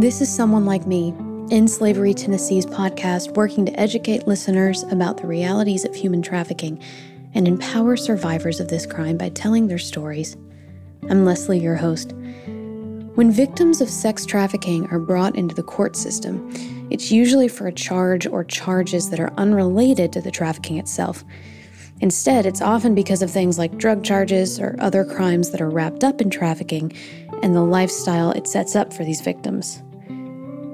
This is Someone Like Me, End Slavery Tennessee's podcast, working to educate listeners about the realities of human trafficking and empower survivors of this crime by telling their stories. I'm Leslie, your host. When victims of sex trafficking are brought into the court system, it's usually for a charge or charges that are unrelated to the trafficking itself. Instead, it's often because of things like drug charges or other crimes that are wrapped up in trafficking and the lifestyle it sets up for these victims.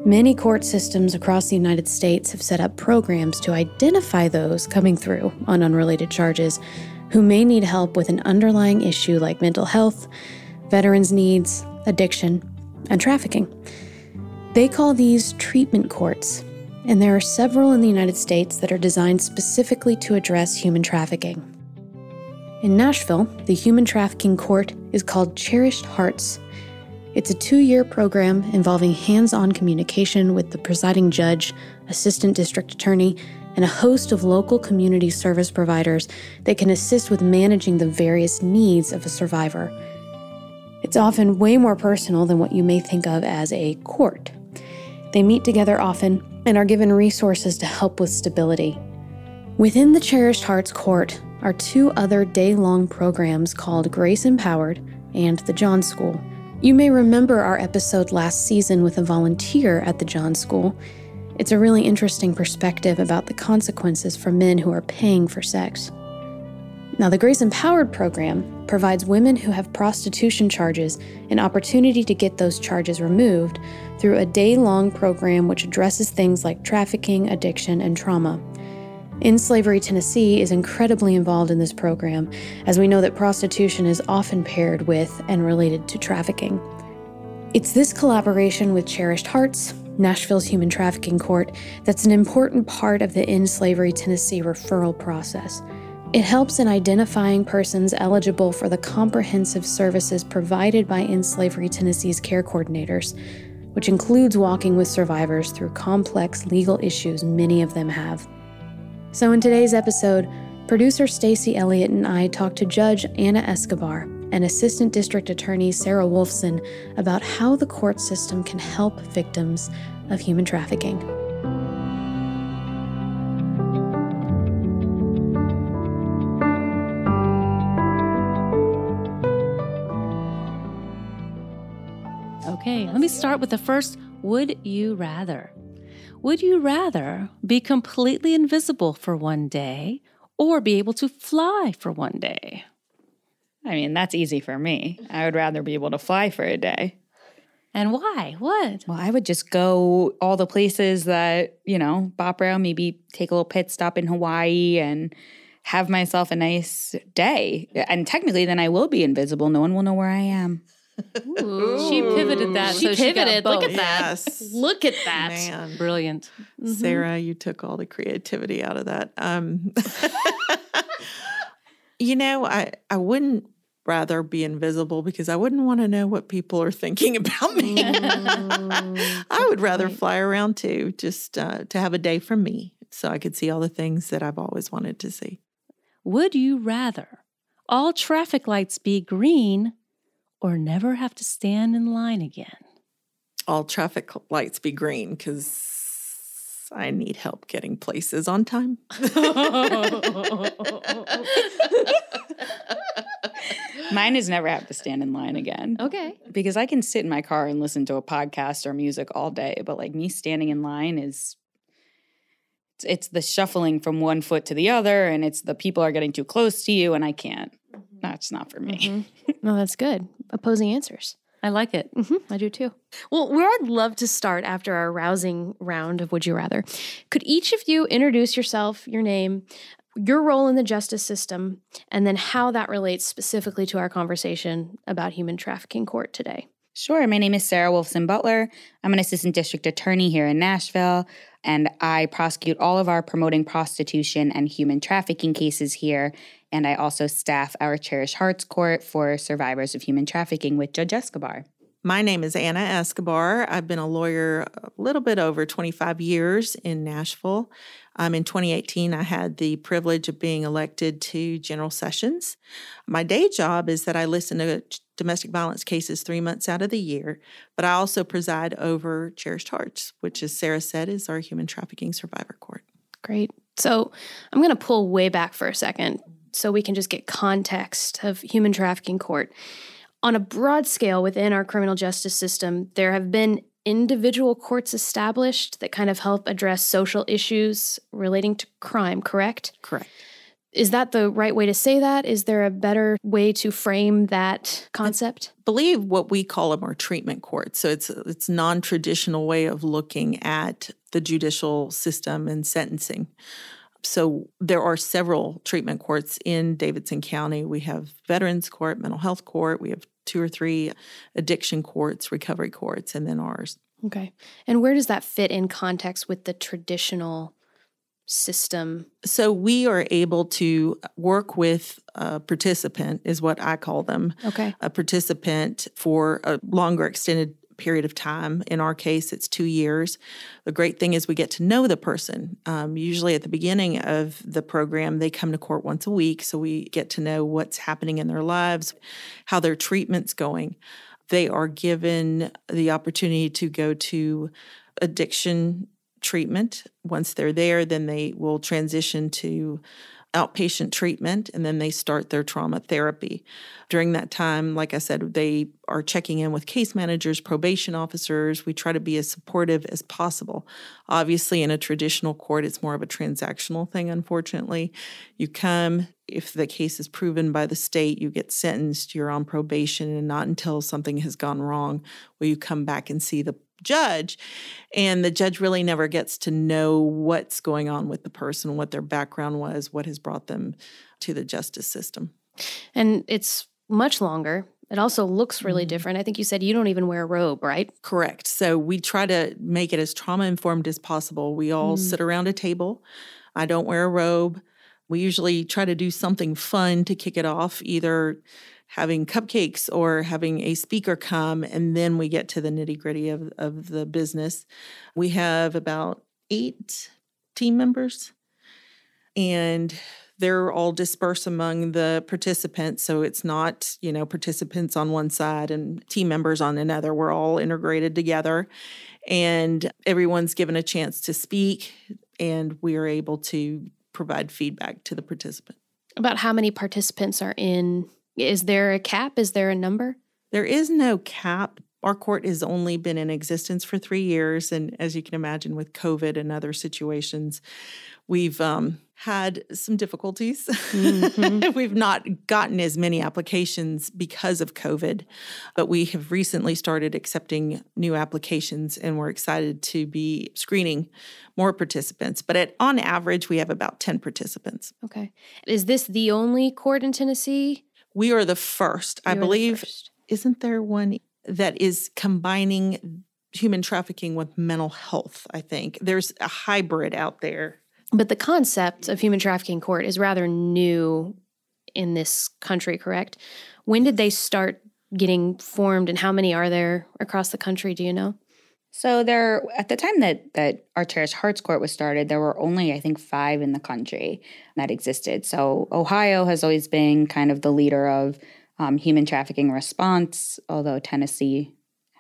Many court systems across the United States have set up programs to identify those coming through on unrelated charges who may need help with an underlying issue like mental health, veterans' needs, addiction, and trafficking. They call these treatment courts, and there are several in the United States that are designed specifically to address human trafficking. In Nashville, the Human Trafficking Court is called Cherished Hearts it's a two year program involving hands on communication with the presiding judge, assistant district attorney, and a host of local community service providers that can assist with managing the various needs of a survivor. It's often way more personal than what you may think of as a court. They meet together often and are given resources to help with stability. Within the Cherished Hearts Court are two other day long programs called Grace Empowered and the John School. You may remember our episode last season with a volunteer at the John School. It's a really interesting perspective about the consequences for men who are paying for sex. Now, the Grace Empowered program provides women who have prostitution charges an opportunity to get those charges removed through a day long program which addresses things like trafficking, addiction, and trauma. End Slavery Tennessee is incredibly involved in this program, as we know that prostitution is often paired with and related to trafficking. It's this collaboration with Cherished Hearts, Nashville's Human Trafficking Court, that's an important part of the End Slavery Tennessee referral process. It helps in identifying persons eligible for the comprehensive services provided by End Slavery Tennessee's care coordinators, which includes walking with survivors through complex legal issues many of them have. So, in today's episode, producer Stacy Elliot and I talked to Judge Ana Escobar and Assistant District Attorney Sarah Wolfson about how the court system can help victims of human trafficking. Okay, let me start with the first Would you rather? Would you rather be completely invisible for one day or be able to fly for one day? I mean, that's easy for me. I would rather be able to fly for a day. And why? What? Well, I would just go all the places that, you know, bop around, maybe take a little pit stop in Hawaii and have myself a nice day. And technically, then I will be invisible. No one will know where I am. Ooh. She pivoted that. She so pivoted. She Look at yes. that. Look at that. Man. Brilliant. Mm-hmm. Sarah, you took all the creativity out of that. Um, you know, I, I wouldn't rather be invisible because I wouldn't want to know what people are thinking about me. Mm, I would rather point. fly around too, just uh, to have a day from me so I could see all the things that I've always wanted to see. Would you rather all traffic lights be green or never have to stand in line again. All traffic lights be green because I need help getting places on time. Mine is never have to stand in line again. Okay. Because I can sit in my car and listen to a podcast or music all day, but like me standing in line is it's, it's the shuffling from one foot to the other and it's the people are getting too close to you and I can't. That's not for me. Mm-hmm. no, that's good. Opposing answers. I like it. Mm-hmm. I do too. Well, where I'd love to start after our rousing round of Would You Rather, could each of you introduce yourself, your name, your role in the justice system, and then how that relates specifically to our conversation about human trafficking court today? Sure. My name is Sarah Wolfson Butler. I'm an assistant district attorney here in Nashville, and I prosecute all of our promoting prostitution and human trafficking cases here and I also staff our Cherished Hearts Court for survivors of human trafficking with Judge Escobar. My name is Ana Escobar. I've been a lawyer a little bit over 25 years in Nashville. Um, in 2018, I had the privilege of being elected to General Sessions. My day job is that I listen to domestic violence cases three months out of the year, but I also preside over Cherished Hearts, which, as Sarah said, is our human trafficking survivor court. Great. So I'm going to pull way back for a second so we can just get context of human trafficking court. On a broad scale within our criminal justice system, there have been individual courts established that kind of help address social issues relating to crime, correct? Correct. Is that the right way to say that? Is there a better way to frame that concept? I believe what we call them are treatment courts. So it's it's non-traditional way of looking at the judicial system and sentencing. So there are several treatment courts in Davidson County. We have Veterans Court, Mental Health Court, we have two or three addiction courts, recovery courts, and then ours. Okay. And where does that fit in context with the traditional system? So we are able to work with a participant, is what I call them. Okay. A participant for a longer extended period of time. In our case, it's two years. The great thing is we get to know the person. Um, usually at the beginning of the program, they come to court once a week. So we get to know what's happening in their lives, how their treatment's going. They are given the opportunity to go to addiction treatment. Once they're there, then they will transition to outpatient treatment and then they start their trauma therapy. During that time, like I said, they are checking in with case managers, probation officers. We try to be as supportive as possible. Obviously, in a traditional court, it's more of a transactional thing, unfortunately. You come, if the case is proven by the state, you get sentenced, you're on probation, and not until something has gone wrong will you come back and see the judge. And the judge really never gets to know what's going on with the person, what their background was, what has brought them to the justice system. And it's much longer. It also looks really mm-hmm. different. I think you said you don't even wear a robe, right? Correct. So we try to make it as trauma informed as possible. We all mm. sit around a table. I don't wear a robe. We usually try to do something fun to kick it off, either having cupcakes or having a speaker come, and then we get to the nitty gritty of, of the business. We have about eight team members, and they're all dispersed among the participants. So it's not, you know, participants on one side and team members on another. We're all integrated together, and everyone's given a chance to speak, and we are able to provide feedback to the participant. About how many participants are in is there a cap? Is there a number? There is no cap. Our court has only been in existence for three years. And as you can imagine, with COVID and other situations, we've um, had some difficulties. Mm-hmm. we've not gotten as many applications because of COVID, but we have recently started accepting new applications and we're excited to be screening more participants. But at on average, we have about 10 participants. Okay. Is this the only court in Tennessee we are the first, you I believe. Isn't there one that is combining human trafficking with mental health? I think there's a hybrid out there. But the concept of human trafficking court is rather new in this country, correct? When did they start getting formed and how many are there across the country? Do you know? So there, at the time that that our Cherished Hearts Court was started, there were only I think five in the country that existed. So Ohio has always been kind of the leader of um, human trafficking response, although Tennessee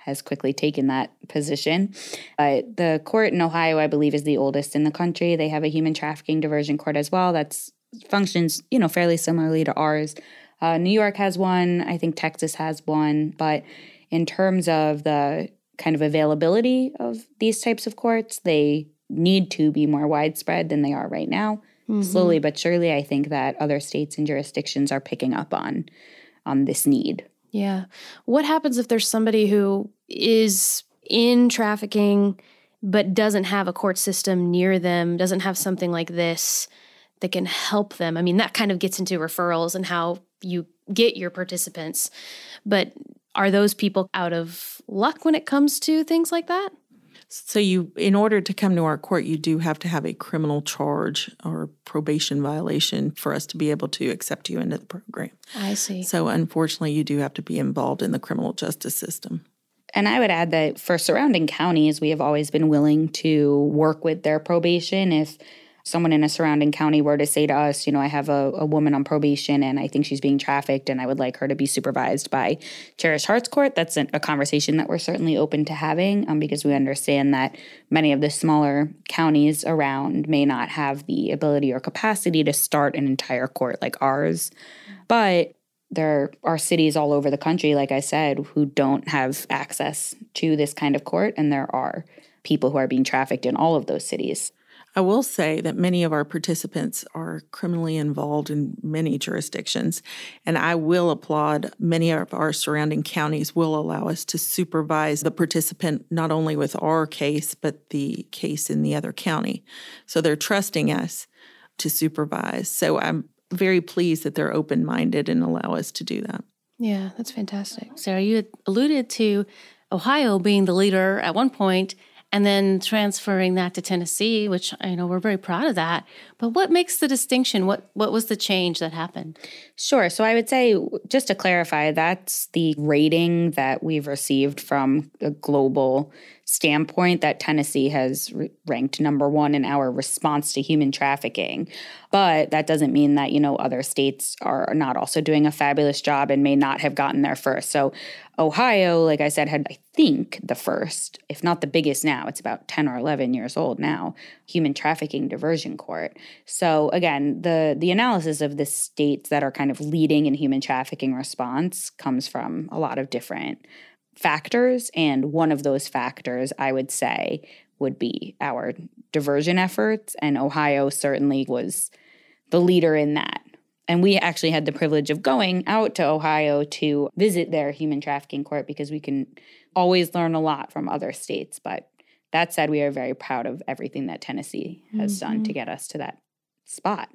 has quickly taken that position. But the court in Ohio, I believe, is the oldest in the country. They have a human trafficking diversion court as well. That's functions, you know, fairly similarly to ours. Uh, New York has one. I think Texas has one. But in terms of the kind of availability of these types of courts. They need to be more widespread than they are right now. Mm-hmm. Slowly but surely, I think that other states and jurisdictions are picking up on on this need. Yeah. What happens if there's somebody who is in trafficking but doesn't have a court system near them, doesn't have something like this that can help them? I mean, that kind of gets into referrals and how you get your participants. But are those people out of luck when it comes to things like that? So you in order to come to our court you do have to have a criminal charge or probation violation for us to be able to accept you into the program. I see. So unfortunately you do have to be involved in the criminal justice system. And I would add that for surrounding counties we have always been willing to work with their probation if someone in a surrounding county were to say to us, you know, I have a, a woman on probation and I think she's being trafficked and I would like her to be supervised by Cherished Hearts Court, that's a, a conversation that we're certainly open to having um, because we understand that many of the smaller counties around may not have the ability or capacity to start an entire court like ours. But there are cities all over the country, like I said, who don't have access to this kind of court, and there are people who are being trafficked in all of those cities. I will say that many of our participants are criminally involved in many jurisdictions, and I will applaud many of our surrounding counties will allow us to supervise the participant not only with our case, but the case in the other county. So they're trusting us to supervise. So I'm very pleased that they're open minded and allow us to do that. Yeah, that's fantastic. Sarah, you alluded to Ohio being the leader at one point and then transferring that to Tennessee, which I know we're very proud of that. But what makes the distinction? What what was the change that happened? Sure. So I would say, just to clarify, that's the rating that we've received from a global standpoint that Tennessee has ranked number one in our response to human trafficking. But that doesn't mean that, you know, other states are not also doing a fabulous job and may not have gotten there first. So Ohio, like I said, had, I think, the first, if not the biggest now, it's about 10 or 11 years old now, human trafficking diversion court. So again, the, the analysis of the states that are kind of leading in human trafficking response comes from a lot of different factors. And one of those factors, I would say, would be our diversion efforts. And Ohio certainly was the leader in that. And we actually had the privilege of going out to Ohio to visit their human trafficking court because we can always learn a lot from other states. But that said, we are very proud of everything that Tennessee has mm-hmm. done to mm-hmm. get us to that spot.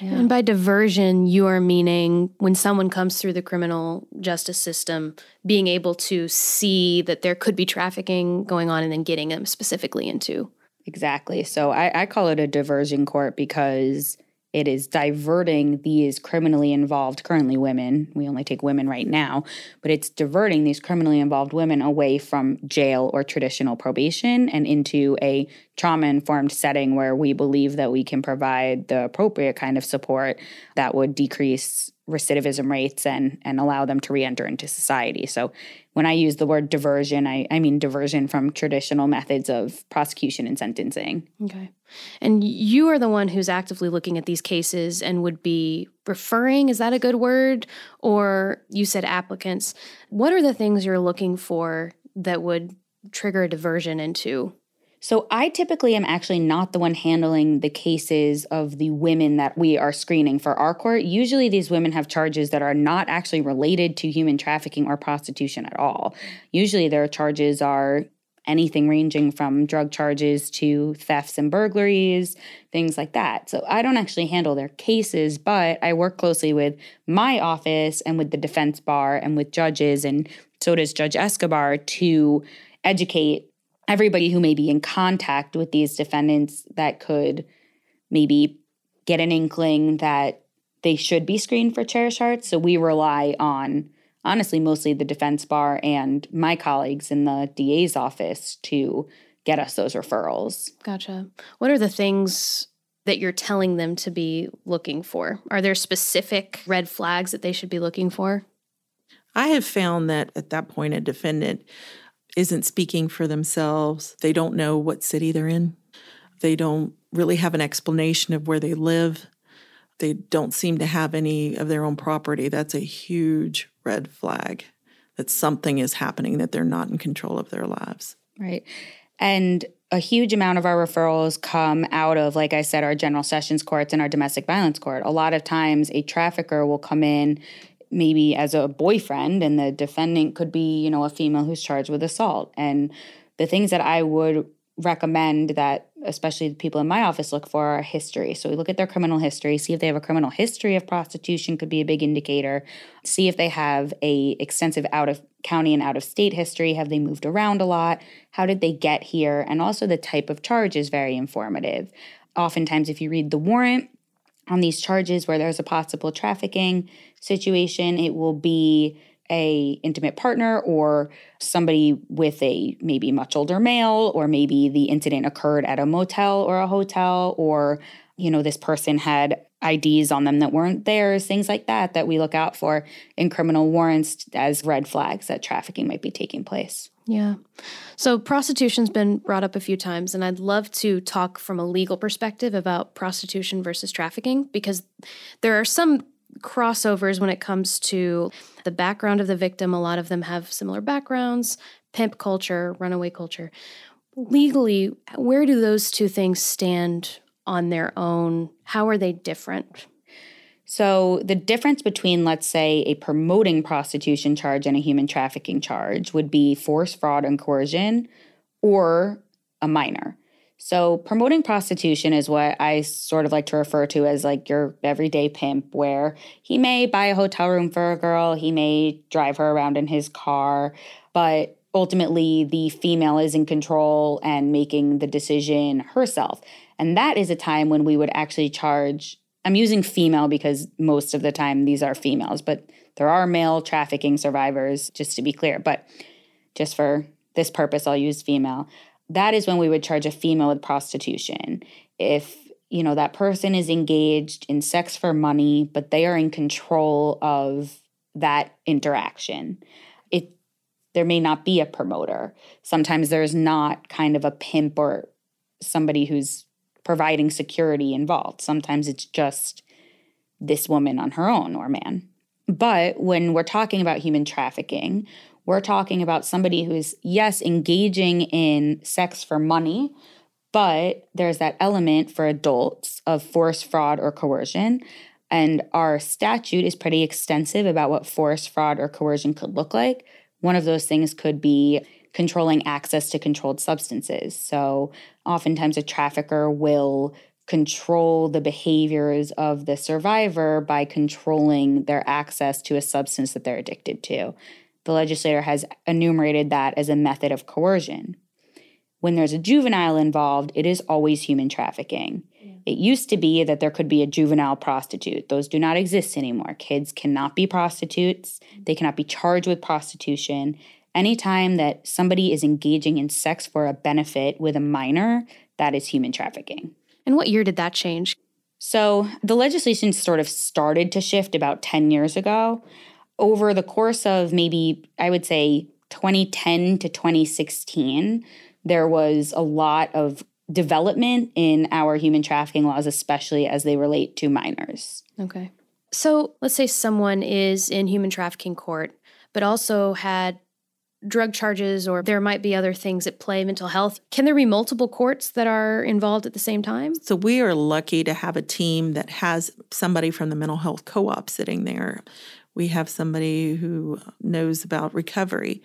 Yeah. And by diversion, you are meaning when someone comes through the criminal justice system, being able to see that there could be trafficking going on and then getting them specifically into. Exactly. So I, I call it a diversion court because it is diverting these criminally involved, currently women, we only take women right now, but it's diverting these criminally involved women away from jail or traditional probation and into a trauma informed setting where we believe that we can provide the appropriate kind of support that would decrease recidivism rates and and allow them to reenter into society. So when I use the word diversion, I, I mean diversion from traditional methods of prosecution and sentencing. Okay. And you are the one who's actively looking at these cases and would be referring, is that a good word? Or you said applicants. What are the things you're looking for that would trigger a diversion into so I typically am actually not the one handling the cases of the women that we are screening for our court. Usually these women have charges that are not actually related to human trafficking or prostitution at all. Usually their charges are anything ranging from drug charges to thefts and burglaries, things like that. So I don't actually handle their cases, but I work closely with my office and with the defense bar and with judges and so does Judge Escobar to educate everybody who may be in contact with these defendants that could maybe get an inkling that they should be screened for cherished hearts. So we rely on, honestly, mostly the defense bar and my colleagues in the DA's office to get us those referrals. Gotcha. What are the things that you're telling them to be looking for? Are there specific red flags that they should be looking for? I have found that at that point, a defendant isn't speaking for themselves. They don't know what city they're in. They don't really have an explanation of where they live. They don't seem to have any of their own property. That's a huge red flag that something is happening, that they're not in control of their lives. Right. And a huge amount of our referrals come out of, like I said, our general sessions courts and our domestic violence court. A lot of times, a trafficker will come in maybe as a boyfriend and the defendant could be you know a female who's charged with assault. And the things that i would recommend that especially the people in my office look for are history. So we look at their criminal history see if they have a criminal history of prostitution could be a big indicator see if they have a extensive out of county and out of state history have they moved around a lot how did they get here and also the type of charge is very informative. Oftentimes if you read the warrant on these charges where there's a possible trafficking situation, it will be a intimate partner or somebody with a maybe much older male or maybe the incident occurred at a motel or a hotel or you know this person had IDs on them that weren't theirs things like that that we look out for in criminal warrants as red flags that trafficking might be taking place. Yeah. So prostitution's been brought up a few times, and I'd love to talk from a legal perspective about prostitution versus trafficking because there are some crossovers when it comes to the background of the victim. A lot of them have similar backgrounds, pimp culture, runaway culture. Legally, where do those two things stand on their own? How are they different? So, the difference between, let's say, a promoting prostitution charge and a human trafficking charge would be force, fraud, and coercion or a minor. So, promoting prostitution is what I sort of like to refer to as like your everyday pimp, where he may buy a hotel room for a girl, he may drive her around in his car, but ultimately the female is in control and making the decision herself. And that is a time when we would actually charge I'm using female because most of the time these are females, but there are male trafficking survivors, just to be clear. But just for this purpose, I'll use female. That is when we would charge a female with prostitution. If you know that person is engaged in sex for money, but they are in control of that interaction. It there may not be a promoter. Sometimes there's not kind of a pimp or somebody who's providing security involved. Sometimes it's just this woman on her own or man. But when we're talking about human trafficking, we're talking about somebody who's, yes, engaging in sex for money, but there's that element for adults of force, fraud, or coercion. And our statute is pretty extensive about what force, fraud, or coercion could look like. One of those things could be controlling access to controlled substances. So, oftentimes, a trafficker will control the behaviors of the survivor by controlling their access to a substance that they're addicted to. The legislator has enumerated that as a method of coercion. When there's a juvenile involved, it is always human trafficking. Yeah. It used to be that there could be a juvenile prostitute. Those do not exist anymore. Kids cannot be prostitutes, they cannot be charged with prostitution, anytime that somebody is engaging in sex for a benefit with a minor, that is human trafficking. And what year did that change? So the legislation sort of started to shift about 10 years ago. Over the course of maybe, I would say, 2010 to 2016, there was a lot of development in our human trafficking laws, especially as they relate to minors. Okay. So let's say someone is in human trafficking court, but also had drug charges or there might be other things at play, mental health. Can there be multiple courts that are involved at the same time? So we are lucky to have a team that has somebody from the mental health co op sitting there. We have somebody who knows about recovery,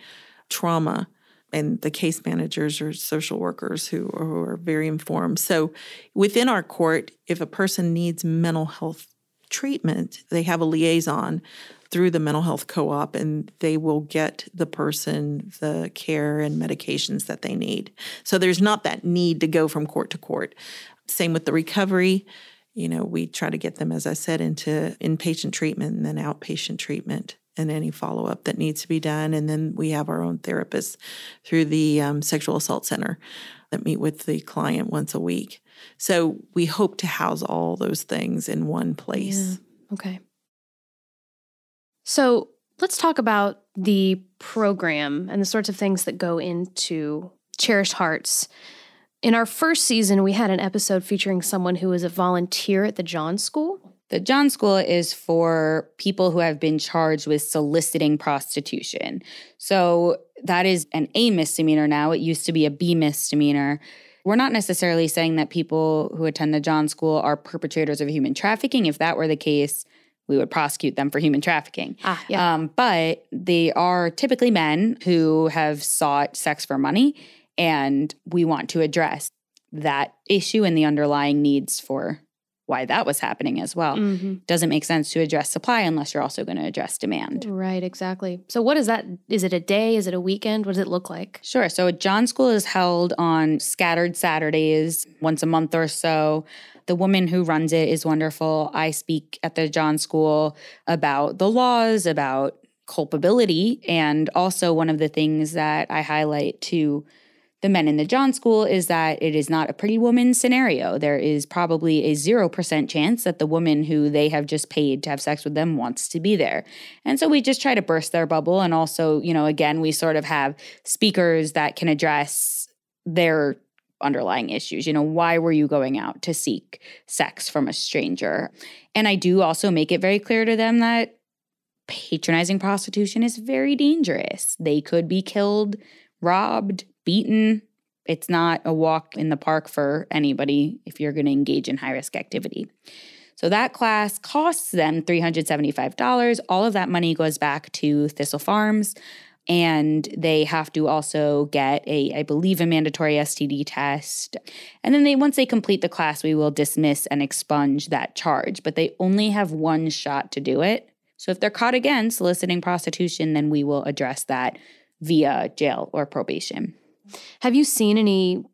trauma, and the case managers or social workers who, who are very informed. So within our court, if a person needs mental health treatment, they have a liaison through the mental health co op and they will get the person the care and medications that they need. So there's not that need to go from court to court. Same with the recovery. You know, we try to get them, as I said, into inpatient treatment and then outpatient treatment and any follow up that needs to be done. And then we have our own therapists through the um, Sexual Assault Center that meet with the client once a week. So we hope to house all those things in one place. Yeah. Okay. So let's talk about the program and the sorts of things that go into Cherished Hearts. In our first season, we had an episode featuring someone who was a volunteer at the John School. The John School is for people who have been charged with soliciting prostitution. So that is an A misdemeanor now. It used to be a B misdemeanor. We're not necessarily saying that people who attend the John School are perpetrators of human trafficking. If that were the case, we would prosecute them for human trafficking. Ah, yeah. Um, but they are typically men who have sought sex for money, and we want to address that issue and the underlying needs for why that was happening as well. Mm-hmm. Doesn't make sense to address supply unless you're also going to address demand. Right, exactly. So, what is that? Is it a day? Is it a weekend? What does it look like? Sure. So, John School is held on scattered Saturdays once a month or so. The woman who runs it is wonderful. I speak at the John School about the laws, about culpability. And also, one of the things that I highlight to the men in the John School is that it is not a pretty woman scenario. There is probably a 0% chance that the woman who they have just paid to have sex with them wants to be there. And so we just try to burst their bubble. And also, you know, again, we sort of have speakers that can address their underlying issues. You know, why were you going out to seek sex from a stranger? And I do also make it very clear to them that patronizing prostitution is very dangerous. They could be killed, robbed, beaten. It's not a walk in the park for anybody if you're going to engage in high risk activity. So that class costs them $375. All of that money goes back to Thistle Farms. And they have to also get a, I believe, a mandatory STD test. And then they once they complete the class, we will dismiss and expunge that charge. But they only have one shot to do it. So if they're caught again soliciting prostitution, then we will address that via jail or probation. Have you seen any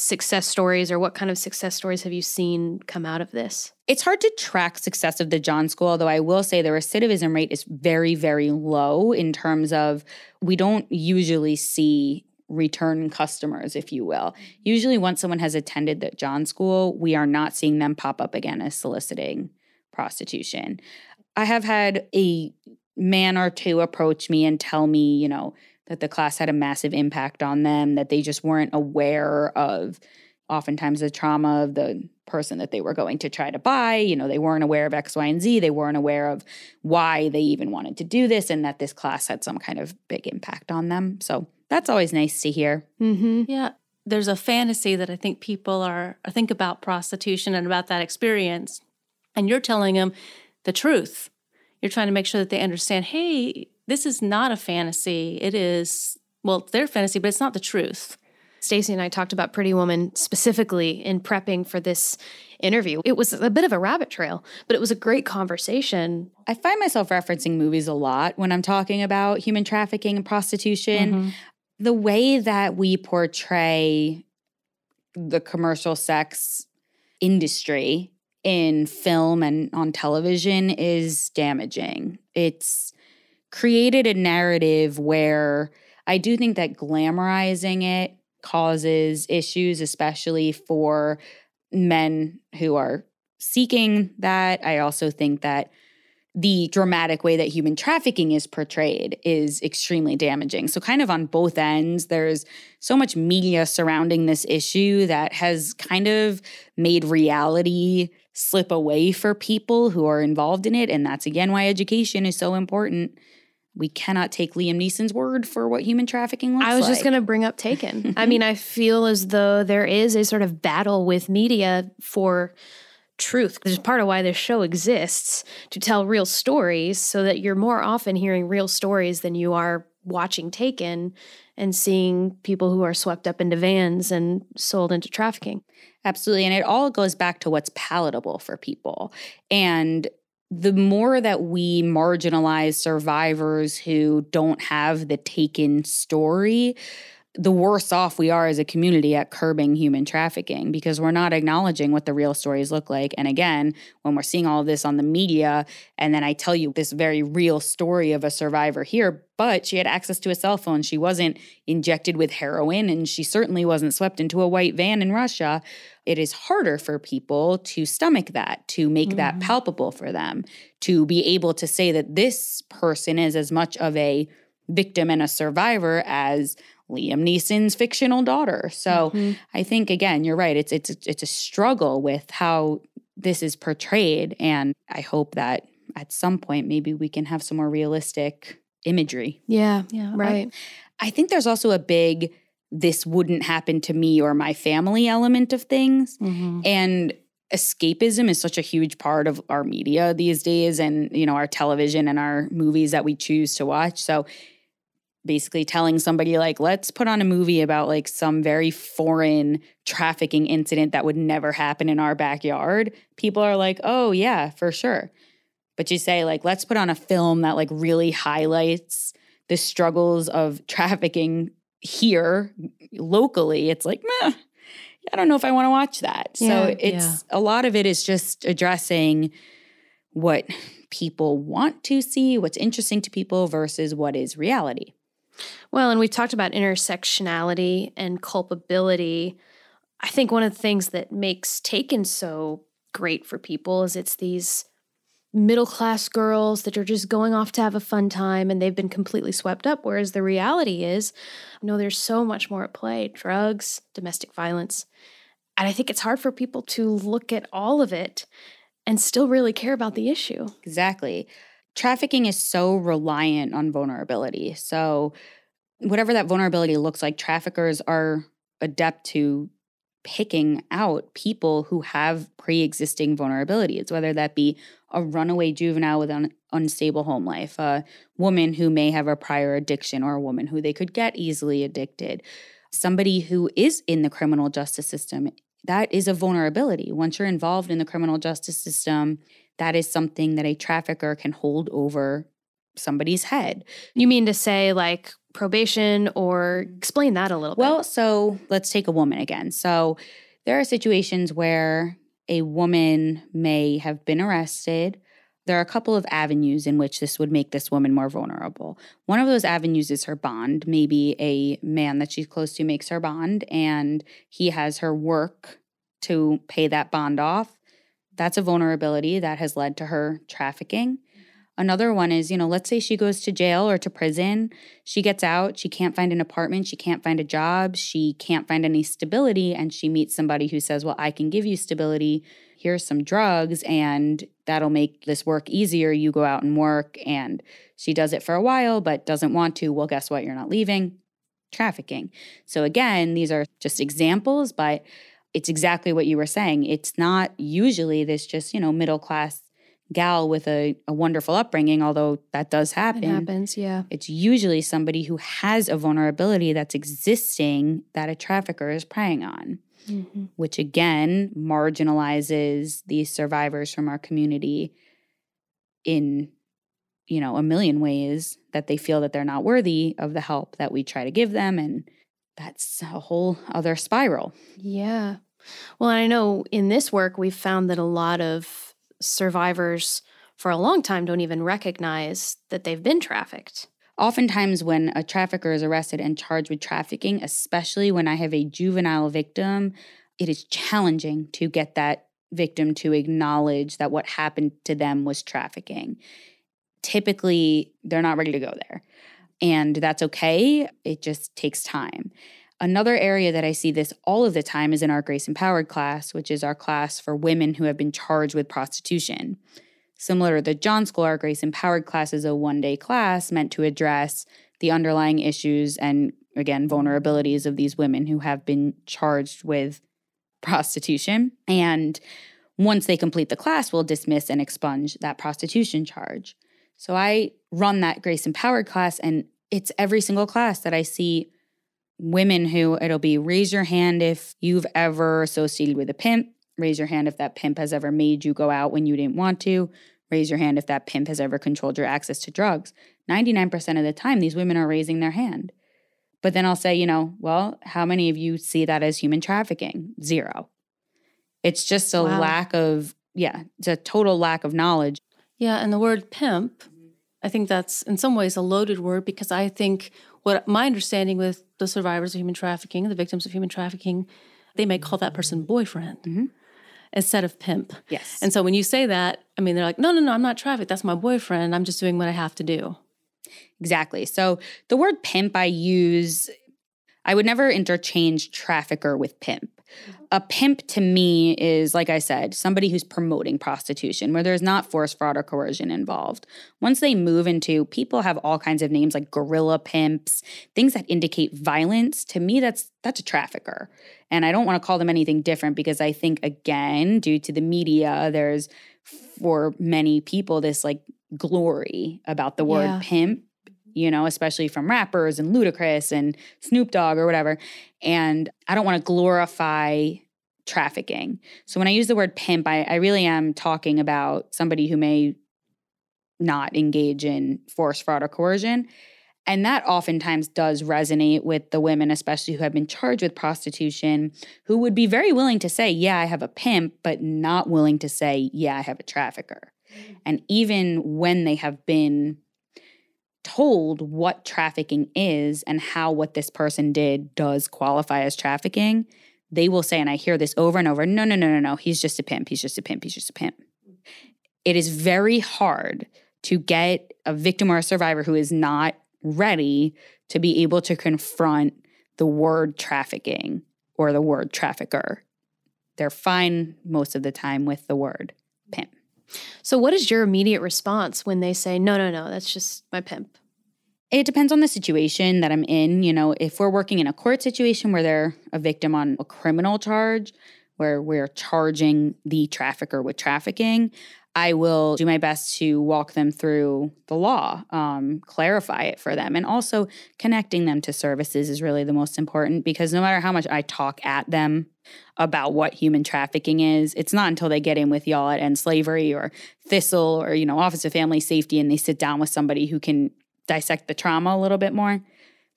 success stories or what kind of success stories have you seen come out of this? It's hard to track success of the John School, although I will say the recidivism rate is very, very low in terms of we don't usually see return customers, if you will. Mm-hmm. Usually, once someone has attended the John School, we are not seeing them pop up again as soliciting prostitution. I have had a man or two approach me and tell me, you know, that the class had a massive impact on them, that they just weren't aware of oftentimes the trauma of the person that they were going to try to buy. You know, they weren't aware of X, Y, and Z. They weren't aware of why they even wanted to do this and that this class had some kind of big impact on them. So that's always nice to hear. Mm-hmm. Yeah. There's a fantasy that I think people are, think about prostitution and about that experience. And you're telling them the truth. You're trying to make sure that they understand, hey, this is not a fantasy. It is, well, it's their fantasy, but it's not the truth. Stacy and I talked about Pretty Woman specifically in prepping for this interview. It was a bit of a rabbit trail, but it was a great conversation. I find myself referencing movies a lot when I'm talking about human trafficking and prostitution. Mm-hmm. The way that we portray the commercial sex industry in film and on television is damaging. It's created a narrative where I do think that glamorizing it causes issues, especially for men who are seeking that. I also think that the dramatic way that human trafficking is portrayed is extremely damaging. So, kind of on both ends, there's so much media surrounding this issue that has kind of made reality slip away for people who are involved in it. And that's again why education is so important we cannot take Liam Neeson's word for what human trafficking looks like. I was like. just going to bring up Taken. I mean, I feel as though there is a sort of battle with media for truth. There's part of why this show exists to tell real stories so that you're more often hearing real stories than you are watching Taken and seeing people who are swept up into vans and sold into trafficking. Absolutely. And it all goes back to what's palatable for people. And the more that we marginalize survivors who don't have the taken story, the worse off we are as a community at curbing human trafficking because we're not acknowledging what the real stories look like. And again, when we're seeing all of this on the media, and then I tell you this very real story of a survivor here, but she had access to a cell phone. She wasn't injected with heroin, and she certainly wasn't swept into a white van in Russia. It is harder for people to stomach that, to make mm-hmm. that palpable for them, to be able to say that this person is as much of a victim and a survivor as Liam Neeson's fictional daughter. So mm-hmm. I think again, you're right. It's it's it's a struggle with how this is portrayed, and I hope that at some point maybe we can have some more realistic imagery. Yeah, yeah, right. I, I think there's also a big this wouldn't happen to me or my family element of things, mm-hmm. and escapism is such a huge part of our media these days and you know our television and our movies that we choose to watch so basically telling somebody like let's put on a movie about like some very foreign trafficking incident that would never happen in our backyard people are like oh yeah for sure but you say like let's put on a film that like really highlights the struggles of trafficking here locally it's like meh, i don't know if i want to watch that yeah, so it's yeah. a lot of it is just addressing what people want to see, what's interesting to people versus what is reality. Well, and we've talked about intersectionality and culpability. I think one of the things that makes Taken so great for people is it's these middle class girls that are just going off to have a fun time and they've been completely swept up. Whereas the reality is, no, there's so much more at play drugs, domestic violence. And I think it's hard for people to look at all of it and still really care about the issue. Exactly. Trafficking is so reliant on vulnerability. So, whatever that vulnerability looks like, traffickers are adept to picking out people who have pre existing vulnerabilities, whether that be a runaway juvenile with an unstable home life, a woman who may have a prior addiction, or a woman who they could get easily addicted, somebody who is in the criminal justice system. That is a vulnerability. Once you're involved in the criminal justice system, that is something that a trafficker can hold over somebody's head. You mean to say, like, probation or mm. explain that a little bit? Well, so let's take a woman again. So there are situations where a woman may have been arrested. There are a couple of avenues in which this would make this woman more vulnerable. One of those avenues is her bond. Maybe a man that she's close to makes her bond and he has her work to pay that bond off. That's a vulnerability that has led to her trafficking. Another one is, you know, let's say she goes to jail or to prison. She gets out, she can't find an apartment, she can't find a job, she can't find any stability, and she meets somebody who says, Well, I can give you stability. Here's some drugs, and that'll make this work easier. You go out and work. And she does it for a while, but doesn't want to. Well, guess what? You're not leaving. Trafficking. So, again, these are just examples, but it's exactly what you were saying. It's not usually this just, you know, middle class gal with a, a wonderful upbringing, although that does happen. It happens, yeah. It's usually somebody who has a vulnerability that's existing that a trafficker is preying on, mm-hmm. which again marginalizes these survivors from our community in you know a million ways that they feel that they're not worthy of the help that we try to give them and that's a whole other spiral. Yeah. Well, I know in this work we've found that a lot of survivors for a long time don't even recognize that they've been trafficked. Oftentimes, when a trafficker is arrested and charged with trafficking, especially when I have a juvenile victim, it is challenging to get that victim to acknowledge that what happened to them was trafficking. Typically, they're not ready to go there. And that's okay. It just takes time. Another area that I see this all of the time is in our Grace Empowered class, which is our class for women who have been charged with prostitution. Similar to the John School, our Grace Empowered class is a one day class meant to address the underlying issues and, again, vulnerabilities of these women who have been charged with prostitution. And once they complete the class, we'll dismiss and expunge that prostitution charge. So I run that Grace Empowered class, and it's every single class that I see women who it'll be raise your hand if you've ever associated with a pimp, raise your hand if that pimp has ever made you go out when you didn't want to, raise your hand if that pimp has ever controlled your access to drugs. 99% of the time, these women are raising their hand. But then I'll say, you know, well, how many of you see that as human trafficking? Zero. It's just a wow. lack of, yeah, it's a total lack of knowledge. Yeah. And the word pimp, I think that's in some ways a loaded word because I think what my understanding with the survivors of human trafficking, the victims of human trafficking, they may call that person boyfriend mm-hmm. instead of pimp. Yes. And so when you say that, I mean, they're like, no, no, no, I'm not trafficked. That's my boyfriend. I'm just doing what I have to do. Exactly. So the word pimp I use, I would never interchange trafficker with pimp. A pimp to me is, like I said, somebody who's promoting prostitution where there's not force, fraud, or coercion involved. Once they move into, people have all kinds of names like gorilla pimps, things that indicate violence. To me, that's that's a trafficker. And I don't want to call them anything different because I think, again, due to the media, there's for many people this like glory about the word yeah. pimp you know, especially from rappers and Ludacris and Snoop Dogg or whatever. And I don't want to glorify trafficking. So when I use the word pimp, I, I really am talking about somebody who may not engage in force, fraud, or coercion. And that oftentimes does resonate with the women, especially who have been charged with prostitution, who would be very willing to say, Yeah, I have a pimp, but not willing to say, Yeah, I have a trafficker. Mm. And even when they have been told what trafficking is and how what this person did does qualify as trafficking, they will say, and I hear this over and over no, no, no, no, no, he's just a pimp. He's just a pimp. He's just a pimp. It is very hard to get a victim or a survivor who is not ready to be able to confront the word trafficking or the word trafficker. They're fine most of the time with the word pimp. So, what is your immediate response when they say, no, no, no, that's just my pimp? It depends on the situation that I'm in. You know, if we're working in a court situation where they're a victim on a criminal charge, where we're charging the trafficker with trafficking, I will do my best to walk them through the law, um, clarify it for them. And also connecting them to services is really the most important because no matter how much I talk at them about what human trafficking is, it's not until they get in with y'all at End Slavery or Thistle or, you know, Office of Family Safety and they sit down with somebody who can dissect the trauma a little bit more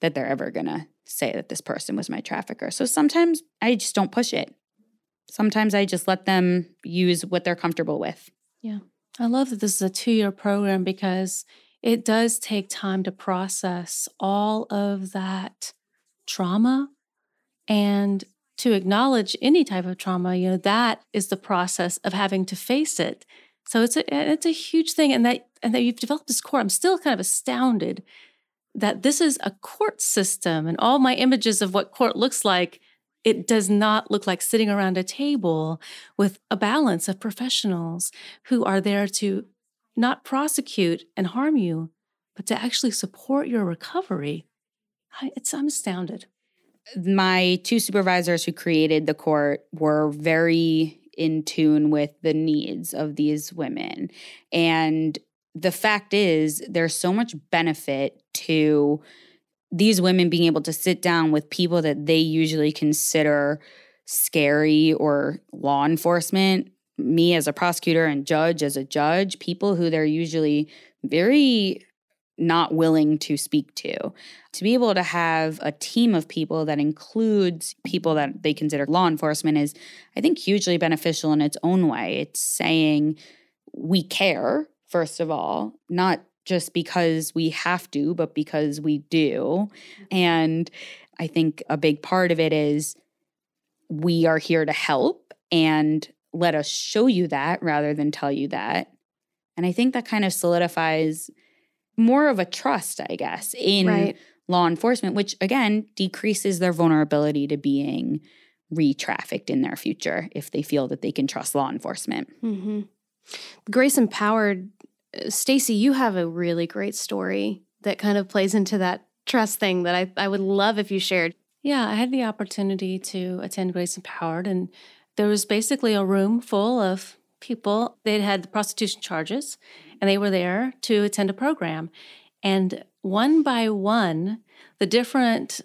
that they're ever going to say that this person was my trafficker. So sometimes I just don't push it. Sometimes I just let them use what they're comfortable with. Yeah. I love that this is a two year program because it does take time to process all of that trauma and to acknowledge any type of trauma. You know, that is the process of having to face it. So it's a it's a huge thing, and that and that you've developed this core. I'm still kind of astounded that this is a court system, and all my images of what court looks like it does not look like sitting around a table with a balance of professionals who are there to not prosecute and harm you, but to actually support your recovery. I, it's, I'm astounded. My two supervisors who created the court were very in tune with the needs of these women. And the fact is, there's so much benefit to these women being able to sit down with people that they usually consider scary or law enforcement, me as a prosecutor and judge as a judge, people who they're usually very not willing to speak to. To be able to have a team of people that includes people that they consider law enforcement is, I think, hugely beneficial in its own way. It's saying we care, first of all, not just because we have to, but because we do. And I think a big part of it is we are here to help and let us show you that rather than tell you that. And I think that kind of solidifies more of a trust, I guess, in right. law enforcement, which again decreases their vulnerability to being re trafficked in their future if they feel that they can trust law enforcement. Mm-hmm. Grace Empowered Stacy, you have a really great story that kind of plays into that trust thing that I, I would love if you shared. Yeah, I had the opportunity to attend Grace Empowered, and there was basically a room full of people. They'd had the prostitution charges, and they were there to attend a program. And one by one, the different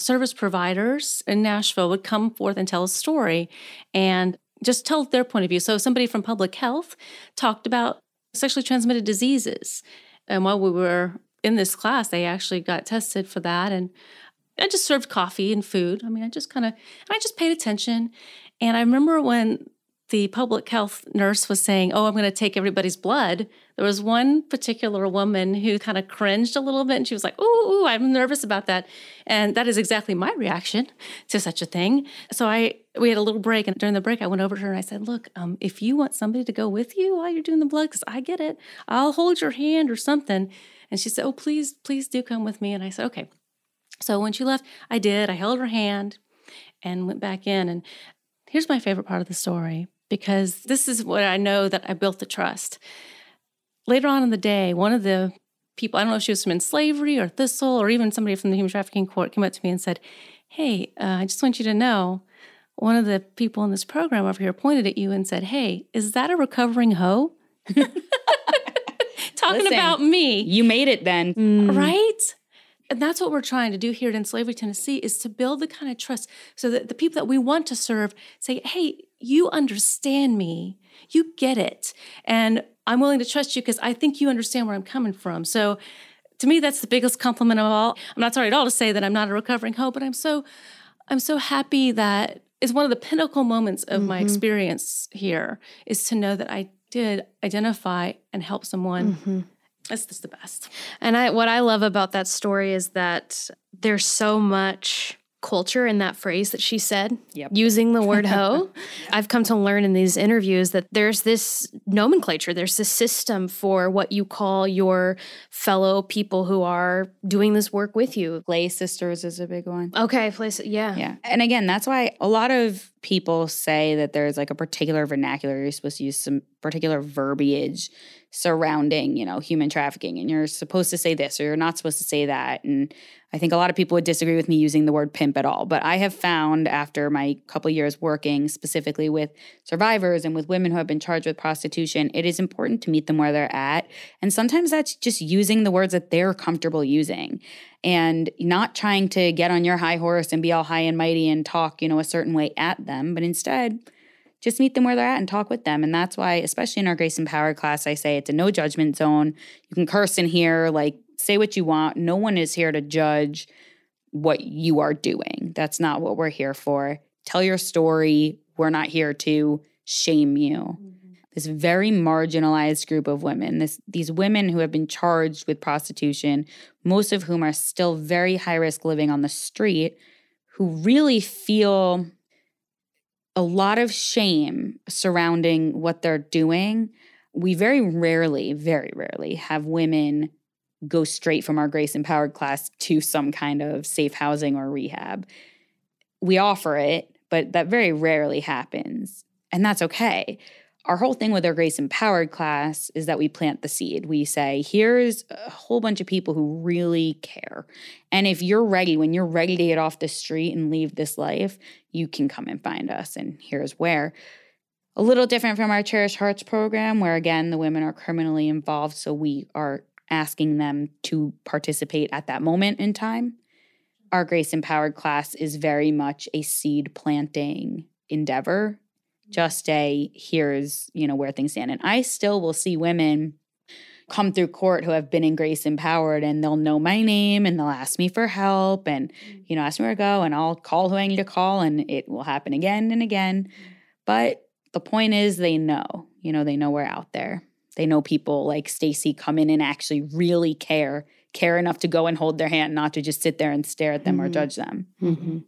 service providers in Nashville would come forth and tell a story and just tell their point of view. So, somebody from public health talked about sexually transmitted diseases. And while we were in this class, they actually got tested for that. And I just served coffee and food. I mean, I just kind of, I just paid attention. And I remember when the public health nurse was saying, Oh, I'm going to take everybody's blood. There was one particular woman who kind of cringed a little bit and she was like, ooh, I'm nervous about that. And that is exactly my reaction to such a thing. So I, we had a little break. And during the break, I went over to her and I said, Look, um, if you want somebody to go with you while you're doing the blood, because I get it, I'll hold your hand or something. And she said, Oh, please, please do come with me. And I said, Okay. So when she left, I did. I held her hand and went back in. And here's my favorite part of the story because this is what I know that I built the trust. Later on in the day, one of the people, I don't know if she was from End Slavery or Thistle or even somebody from the Human Trafficking Court, came up to me and said, Hey, uh, I just want you to know one of the people in this program over here pointed at you and said, Hey, is that a recovering hoe? Talking Listen, about me. You made it then. Mm. Right? And that's what we're trying to do here at End Slavery Tennessee is to build the kind of trust so that the people that we want to serve say, hey, you understand me. You get it. And I'm willing to trust you because I think you understand where I'm coming from. So to me, that's the biggest compliment of all. I'm not sorry at all to say that I'm not a recovering hoe, but I'm so I'm so happy that it's one of the pinnacle moments of my Mhm. experience here is to know that I did identify and help someone. Mhm. That's just the best. And I what I love about that story is that there's so much culture in that phrase that she said Yep. using the word hoe. I've come to learn in these interviews that there's this nomenclature, there's this system for what you call your fellow people who are doing this work with you. Lay sisters is a big one. Okay, place yeah. Yeah. And again, that's why a lot of people say that there's like a particular vernacular. You're supposed to use some particular verbiage surrounding, you know, human trafficking. And you're supposed to say this or you're not supposed to say that. And I think a lot of people would disagree with me using the word pimp at all. But I have found after my couple years working specifically with survivors and with women who have been charged with prostitution, it is important to meet them where they're at. And sometimes that's just using the words that they're comfortable using and not trying to get on your high horse and be all high and mighty and talk, you know, a certain way at them, but instead just meet them where they're at and talk with them. And that's why, especially in our Grace Empowered class, I say it's a no judgment zone. You can curse in here, like say what you want. No one is here to judge what you are doing. That's not what we're here for. Tell your story. We're not here to shame you. Mm-hmm. This very marginalized group of women, this these women who have been charged with prostitution, most of whom are still very high risk living on the street, who really feel a lot of shame surrounding what they're doing. We very rarely, very rarely have women go straight from our Grace Empowered class to some kind of safe housing or rehab. We offer it, but that very rarely happens. And that's okay. Our whole thing with our Grace Empowered class is that we plant the seed. We say, here's a whole bunch of people who really care. And if you're ready, when you're ready to get off the street and leave this life, you can come and find us. And here's where. A little different from our Cherished Hearts program, where again, the women are criminally involved. So we are asking them to participate at that moment in time. Our Grace Empowered class is very much a seed planting endeavor, just a here's, you know, where things stand. And I still will see women come through court who have been in Grace Empowered and they'll know my name and they'll ask me for help and, mm. you know, ask me where to go and I'll call who I need to call and it will happen again and again. Mm. But the point is they know, you know, they know we're out there. They know people like Stacy come in and actually really care, care enough to go and hold their hand, not to just sit there and stare at them or Mhm. judge them. Mhm.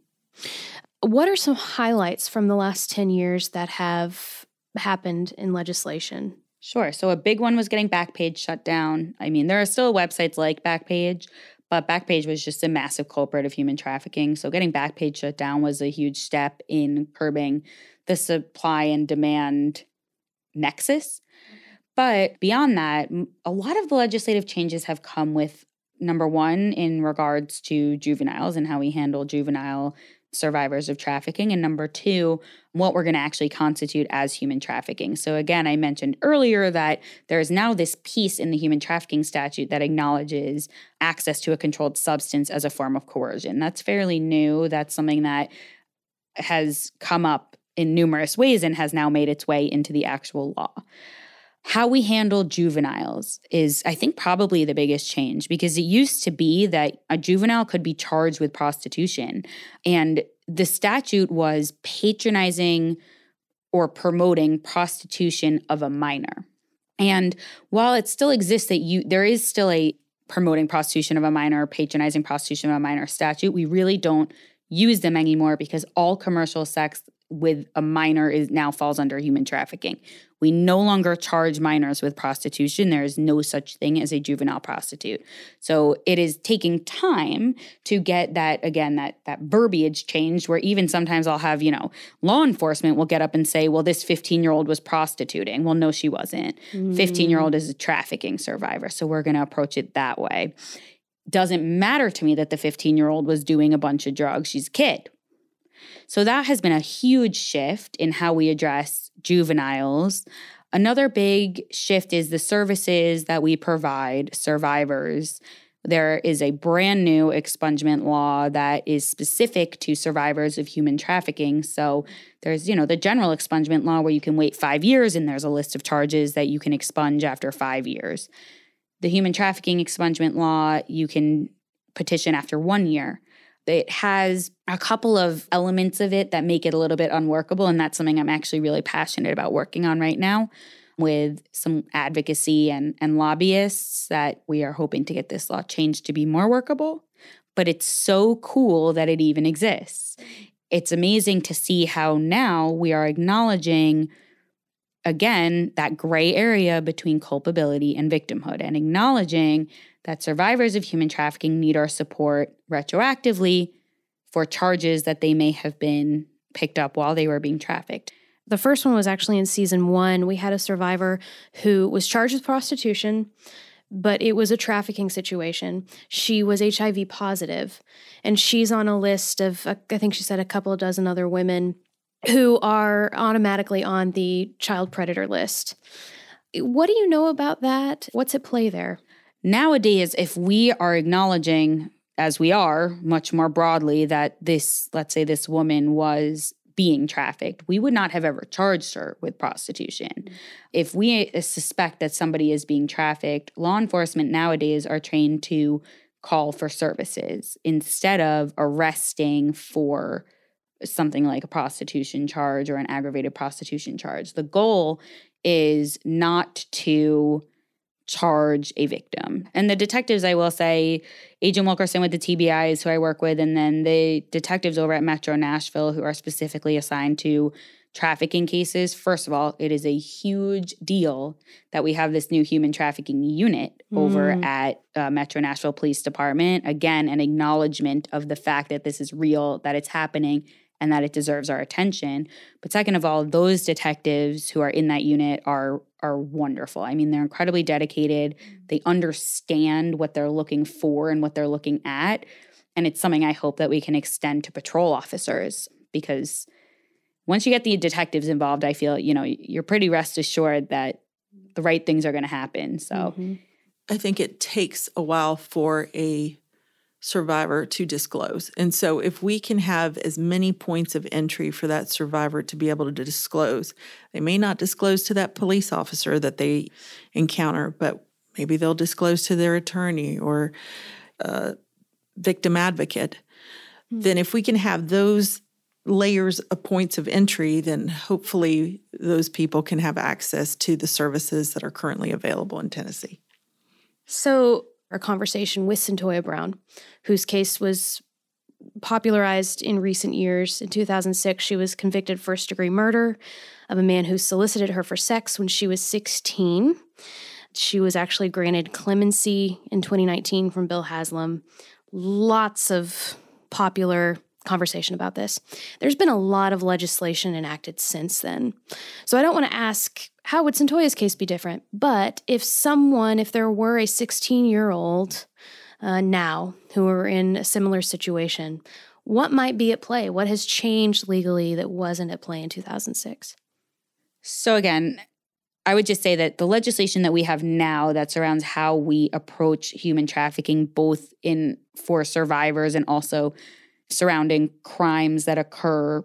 What are some highlights from the last 10 years that have happened in legislation? Sure. So a big one was getting Backpage shut down. I mean, there are still websites like Backpage, but Backpage was just a massive culprit of human trafficking. So getting Backpage shut down was a huge step in curbing the supply and demand nexus. But beyond that, a lot of the legislative changes have come with number one, in regards to juveniles and how we handle juvenile survivors of trafficking, and number two, what we're going to actually constitute as human trafficking. So, again, I mentioned earlier that there is now this piece in the human trafficking statute that acknowledges access to a controlled substance as a form of coercion. That's fairly new. That's something that has come up in numerous ways and has now made its way into the actual law. How we handle juveniles is, I think, probably the biggest change because it used to be that a juvenile could be charged with prostitution. And the statute was patronizing or promoting prostitution of a minor. And while it still exists that you there is still a promoting prostitution of a minor, or patronizing prostitution of a minor statute, we really don't use them anymore because all commercial sex with a minor is now falls under human trafficking. We no longer charge minors with prostitution. There is no such thing as a juvenile prostitute. So it is taking time to get that again that that verbiage changed where even sometimes I'll have, you know, law enforcement will get up and say, "Well, this 15-year-old was prostituting." Well, no she wasn't. Mm. 15-year-old is a trafficking survivor, so we're going to approach it that way. Doesn't matter to me that the 15-year-old was doing a bunch of drugs. She's a kid. So that has been a huge shift in how we address juveniles. Another big shift is the services that we provide survivors. There is a brand new expungement law that is specific to survivors of human trafficking. So there's, you know, the general expungement law where you can wait 5 years and there's a list of charges that you can expunge after 5 years. The human trafficking expungement law, you can petition after 1 year. It has a couple of elements of it that make it a little bit unworkable. And that's something I'm actually really passionate about working on right now with some advocacy and, and lobbyists that we are hoping to get this law changed to be more workable. But it's so cool that it even exists. It's amazing to see how now we are acknowledging again that gray area between culpability and victimhood and acknowledging that survivors of human trafficking need our support retroactively for charges that they may have been picked up while they were being trafficked. The first one was actually in season one. We had a survivor who was charged with prostitution, but it was a trafficking situation. She was HIV positive, and she's on a list of, uh, I think she said, a couple of dozen other women who are automatically on the child predator list. What do you know about that? What's at play there? Nowadays, if we are acknowledging, as we are much more broadly, that this, let's say, this woman was being trafficked, we would not have ever charged her with prostitution. Mm-hmm. If we suspect that somebody is being trafficked, law enforcement nowadays are trained to call for services instead of arresting for something like a prostitution charge or an aggravated prostitution charge. The goal is not to charge a victim. And the detectives, I will say, Agent Wilkerson with the TBIs, who I work with, and then the detectives over at Metro Nashville, who are specifically assigned to trafficking cases. First of all, it is a huge deal that we have this new human trafficking unit mm. over at uh, Metro Nashville Police Department. Again, an acknowledgement of the fact that this is real, that it's happening, and that it deserves our attention. But second of all, those detectives who are in that unit are are wonderful. I mean, they're incredibly dedicated. They understand what they're looking for and what they're looking at. And it's something I hope that we can extend to patrol officers because once you get the detectives involved, I feel, you know, you're pretty rest assured that the right things are going to happen. So mm-hmm. I think it takes a while for a survivor to disclose. And so, if we can have as many points of entry for that survivor to be able to disclose, they may not disclose to that police officer that they encounter, but maybe they'll disclose to their attorney or uh, victim advocate. Mm-hmm. Then, if we can have those layers of points of entry, then hopefully those people can have access to the services that are currently available in Tennessee. So, our conversation with Cyntoia Brown, whose case was popularized in recent years. In 2006, she was convicted first degree murder of a man who solicited her for sex when she was 16. She was actually granted clemency in 2019 from Bill Haslam. Lots of popular conversation about this. There's been a lot of legislation enacted since then. So I don't want to ask how would Cyntoia's case be different, but if someone, if there were a 16 year old uh, now who are in a similar situation, what might be at play? What has changed legally that wasn't at play in 2006? So again, I would just say that the legislation that we have now that surrounds how we approach human trafficking, both in for survivors and also surrounding crimes that occur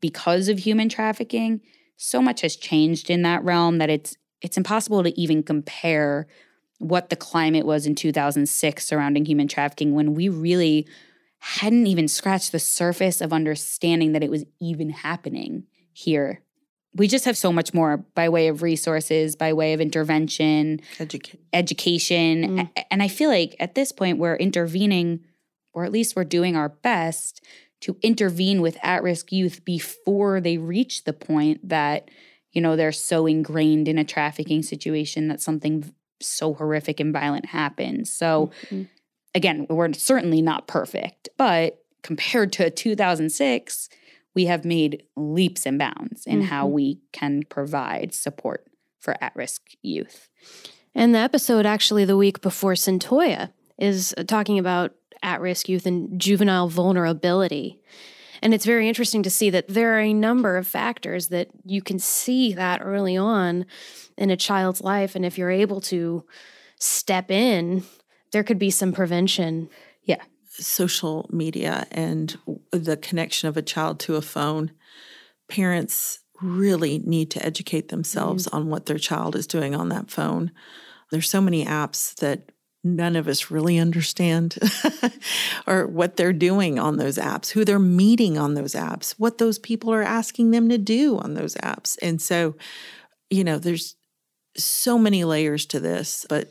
because of human trafficking, so much has changed in that realm that it's it's impossible to even compare what the climate was in 2006 surrounding human trafficking when we really hadn't even scratched the surface of understanding that it was even happening here. We just have so much more by way of resources, by way of intervention, Educate. education. Mm. And I feel like at this point, we're intervening or at least we're doing our best to intervene with at risk youth before they reach the point that, you know, they're so ingrained in a trafficking situation that something so horrific and violent happens. So, mm-hmm. again, we're certainly not perfect, but compared to 2006, we have made leaps and bounds in mm-hmm. how we can provide support for at risk youth. And the episode actually the week before Cyntoia is talking about at risk youth and juvenile vulnerability. And it's very interesting to see that there are a number of factors that you can see that early on in a child's life. And if you're able to step in, there could be some prevention. Yeah. Social media and the connection of a child to a phone. Parents really need to educate themselves mm-hmm. on what their child is doing on that phone. There's so many apps that none of us really understand or what they're doing on those apps, who they're meeting on those apps, what those people are asking them to do on those apps. And so, you know, there's so many layers to this, but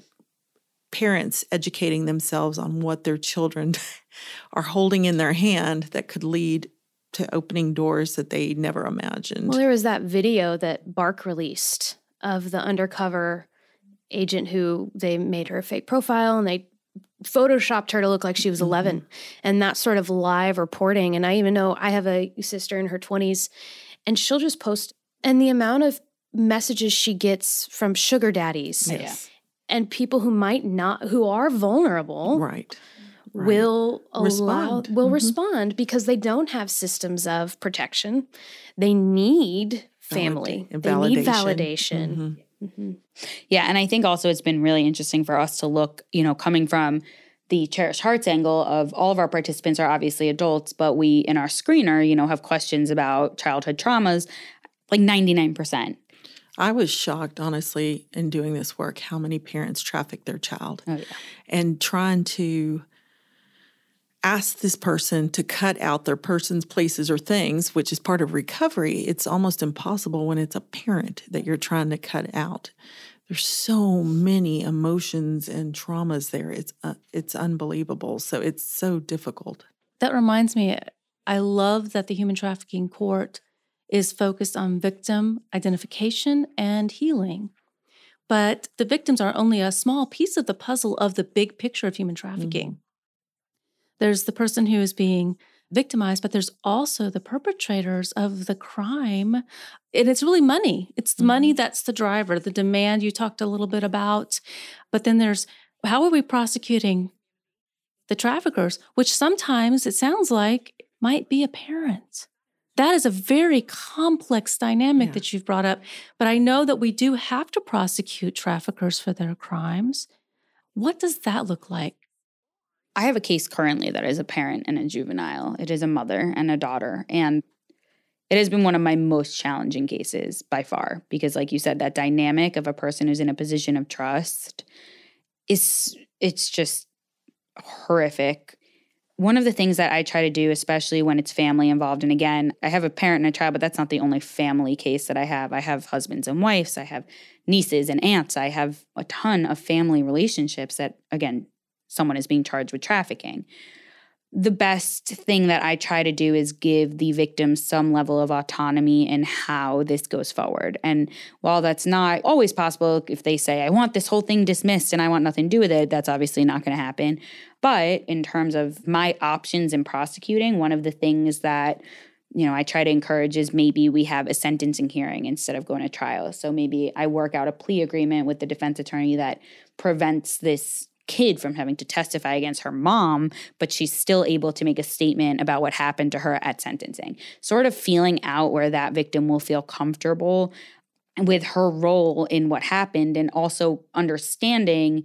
parents educating themselves on what their children are holding in their hand that could lead to opening doors that they never imagined. Well, there was that video that Bark released of the undercover agent who they made her a fake profile and they photoshopped her to look like she was 11 mm-hmm. and that sort of live reporting and i even know i have a sister in her 20s and she'll just post and the amount of messages she gets from sugar daddies yes. and people who might not who are vulnerable right, right. will respond. allow will mm-hmm. respond because they don't have systems of protection they need family Valid- they need validation mm-hmm. Mm-hmm. Yeah. And I think also it's been really interesting for us to look, you know, coming from the cherished hearts angle of all of our participants are obviously adults, but we in our screener, you know, have questions about childhood traumas, like 99%. I was shocked, honestly, in doing this work, how many parents traffic their child. Oh, yeah. And trying to ask this person to cut out their persons, places, or things, which is part of recovery, it's almost impossible when it's a parent that you're trying to cut out. There's so many emotions and traumas there. It's uh, it's unbelievable. So it's so difficult. That reminds me, I love that the human trafficking court is focused on victim identification and healing. But the victims are only a small piece of the puzzle of the big picture of human trafficking. Mm-hmm. There's the person who is being victimized, but there's also the perpetrators of the crime. And it's really money. It's mm-hmm. money that's the driver, the demand you talked a little bit about. But then there's how are we prosecuting the traffickers, which sometimes it sounds like might be a parent. That is a very complex dynamic yeah. that you've brought up. But I know that we do have to prosecute traffickers for their crimes. What does that look like? I have a case currently that is a parent and a juvenile. It is a mother and a daughter. And it has been one of my most challenging cases by far because like you said that dynamic of a person who's in a position of trust is it's just horrific. One of the things that I try to do especially when it's family involved and again, I have a parent and a child but that's not the only family case that I have. I have husbands and wives, I have nieces and aunts. I have a ton of family relationships that again someone is being charged with trafficking. The best thing that I try to do is give the victims some level of autonomy in how this goes forward. And while that's not always possible, if they say, I want this whole thing dismissed and I want nothing to do with it, that's obviously not going to happen. But in terms of my options in prosecuting, one of the things that you know, I try to encourage is maybe we have a sentencing hearing instead of going to trial. So maybe I work out a plea agreement with the defense attorney that prevents this kid from having to testify against her mom, but she's still able to make a statement about what happened to her at sentencing. Sort of feeling out where that victim will feel comfortable with her role in what happened and also understanding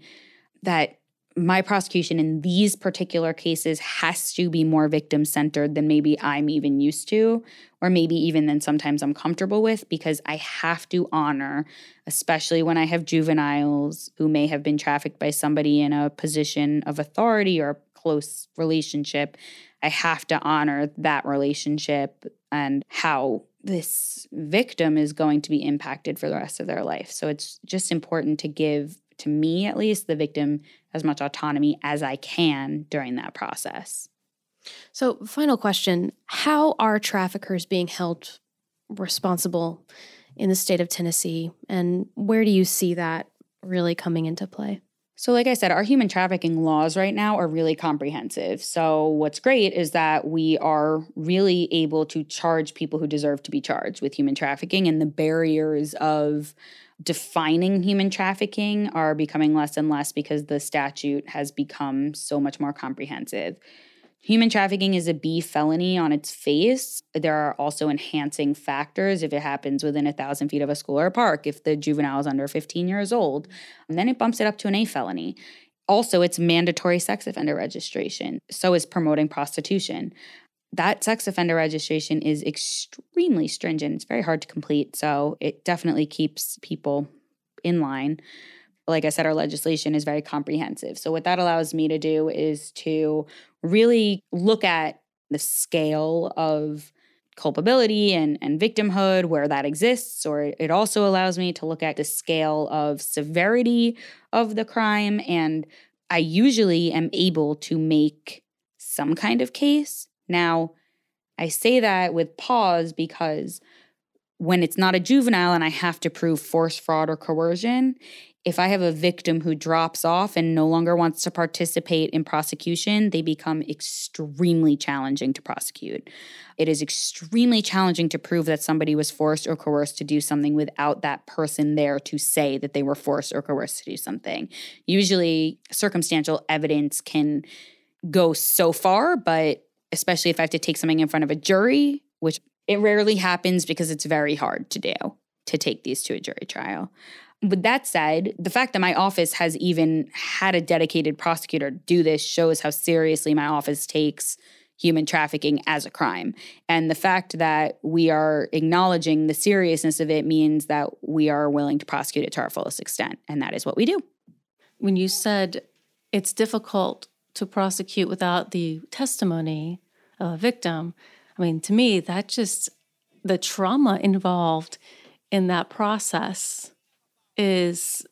that my prosecution in these particular cases has to be more victim centered than maybe I'm even used to, or maybe even than sometimes I'm comfortable with, because I have to honor, especially when I have juveniles who may have been trafficked by somebody in a position of authority or close relationship. I have to honor that relationship and how this victim is going to be impacted for the rest of their life. So it's just important to give to me at least, the victim as much autonomy as I can during that process. So, final question How are traffickers being held responsible in the state of Tennessee? And where do you see that really coming into play? So, like I said, our human trafficking laws right now are really comprehensive. So, what's great is that we are really able to charge people who deserve to be charged with human trafficking, and the barriers of defining human trafficking are becoming less and less because the statute has become so much more comprehensive. Human trafficking is a B felony on its face. There are also enhancing factors if it happens within a thousand feet of a school or park, if the juvenile is under 15 years old. And then it bumps it up to an A felony. Also, it's mandatory sex offender registration. So is promoting prostitution that sex offender registration is extremely stringent. It's very hard to complete. So it definitely keeps people in line. like I said, our legislation is very comprehensive. So, what that allows me to do is to really look at the scale of culpability and, and victimhood where that exists, or it also allows me to look at the scale of severity of the crime. And I usually am able to make some kind of case. Now, I say that with pause because when it's not a juvenile and I have to prove force, fraud, or coercion, if I have a victim who drops off and no longer wants to participate in prosecution, they become extremely challenging to prosecute. It is extremely challenging to prove that somebody was forced or coerced to do something without that person there to say that they were forced or coerced to do something. Usually, circumstantial evidence can go so far, but especially if I have to take something in front of a jury, which it rarely happens because it's very hard to do to take these to a jury trial. With that said, the fact that my office has even had a dedicated prosecutor do this shows how seriously my office takes human trafficking as a crime. And the fact that we are acknowledging the seriousness of it means that we are willing to prosecute it to our fullest extent. And that is what we do. When you said it's difficult to prosecute without the testimony a victim, I mean, to me, that just the trauma involved in that process is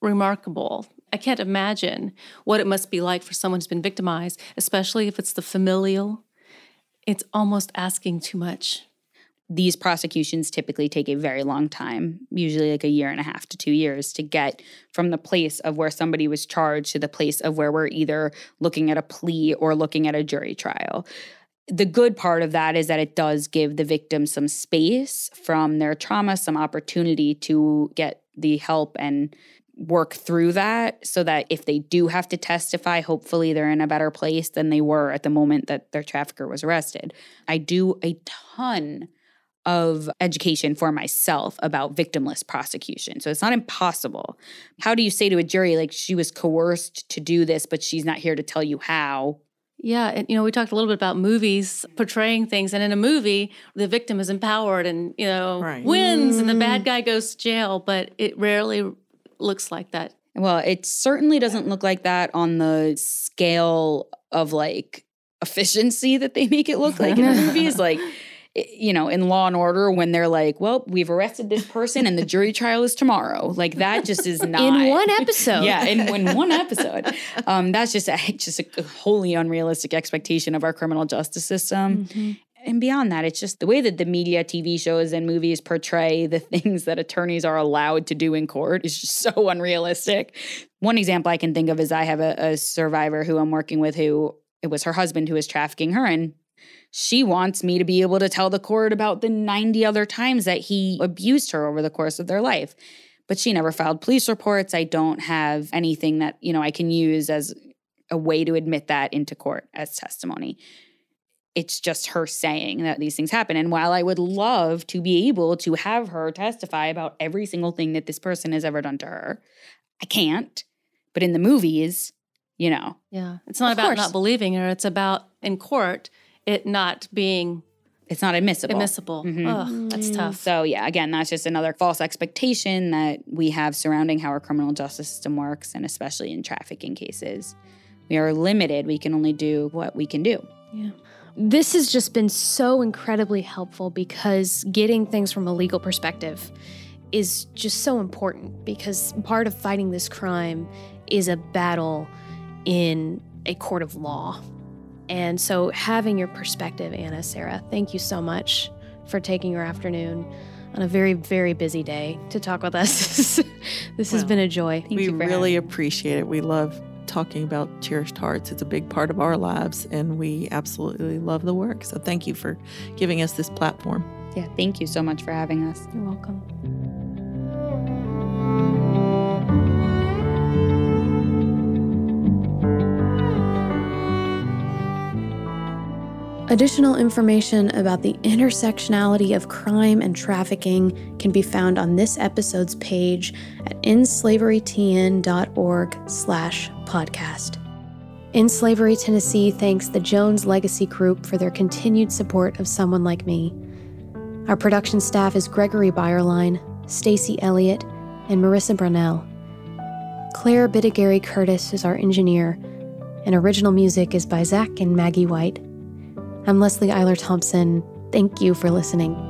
remarkable. I can't imagine what it must be like for someone who's been victimized, especially if it's the familial. It's almost asking too much. These prosecutions typically take a very long time, usually like a year and a half to two years, to get from the place of where somebody was charged to the place of where we're either looking at a plea or looking at a jury trial the good part of that is that it does give the victim some space from their trauma, some opportunity to get the help and work through that so that if they do have to testify, hopefully they're in a better place than they were at the moment that their trafficker was arrested. I do a ton of education for myself about victimless prosecution. So it's not impossible. How do you say to a jury, like, she was coerced to do this, but she's not here to tell you how? Yeah, and you know, we talked a little bit about movies portraying things, and in a movie, the victim is empowered and you know right. wins, mm. and the bad mm. guy goes to jail. But it rarely looks like that. Well, it certainly doesn't look like that on the scale of like efficiency that they make it look like in the movies. Like you know, in Law and Order when they're like, "Well, we've arrested this person and the jury trial is tomorrow." Like that just is not in one episode. yeah, in, in one episode. Um, that's just a, just a wholly unrealistic expectation of our criminal justice system. Mm-hmm. And beyond that, it's just the way that the media, TV shows, and movies portray the things that attorneys are allowed to do in court is just so unrealistic. One example I can think of is I have a, a survivor who I'm working with who it was her husband who was trafficking her and she wants me to be able to tell the court about the 90 other times that he abused her over the course of their life. But she never filed police reports. I don't have anything that, you know, I can use as a way to admit that into court as testimony. It's just her saying that these things happen. And while I would love to be able to have her testify about every single thing that this person has ever done to her, I can't. But in the movies, you know. Yeah. It's not about course. not believing her, it's about in court it not being it's not admissible. Admissible. Mm-hmm. Ugh, that's tough. So yeah, again, that's just another false expectation that we have surrounding how our criminal justice system works, and especially in trafficking cases, we are limited. We can only do what we can do. Yeah. This has just been so incredibly helpful because getting things from a legal perspective is just so important because part of fighting this crime is a battle in a court of law and so, having your perspective, Ana, Sarah, thank you so much for taking your afternoon on a very, very busy day to talk with us. this well, has been a joy. Thank we really appreciate it. We love talking about Cherished Hearts. It's a big part of our lives, and we absolutely love the work. So, thank you for giving us this platform. Yeah, thank you so much for having us. You're welcome. Additional information about the intersectionality of crime and trafficking can be found on this episode's page at endslaverytn.org slash podcast. End Slavery Tennessee thanks the Jones Legacy Group for their continued support of someone like me. Our production staff is Gregory Byerline, Stacy Elliot, and Marissa Brunell. Claire Bidigary Curtis is our engineer, and original music is by Zach and Maggie White. I'm Leslie Eiler Thompson. Thank you for listening.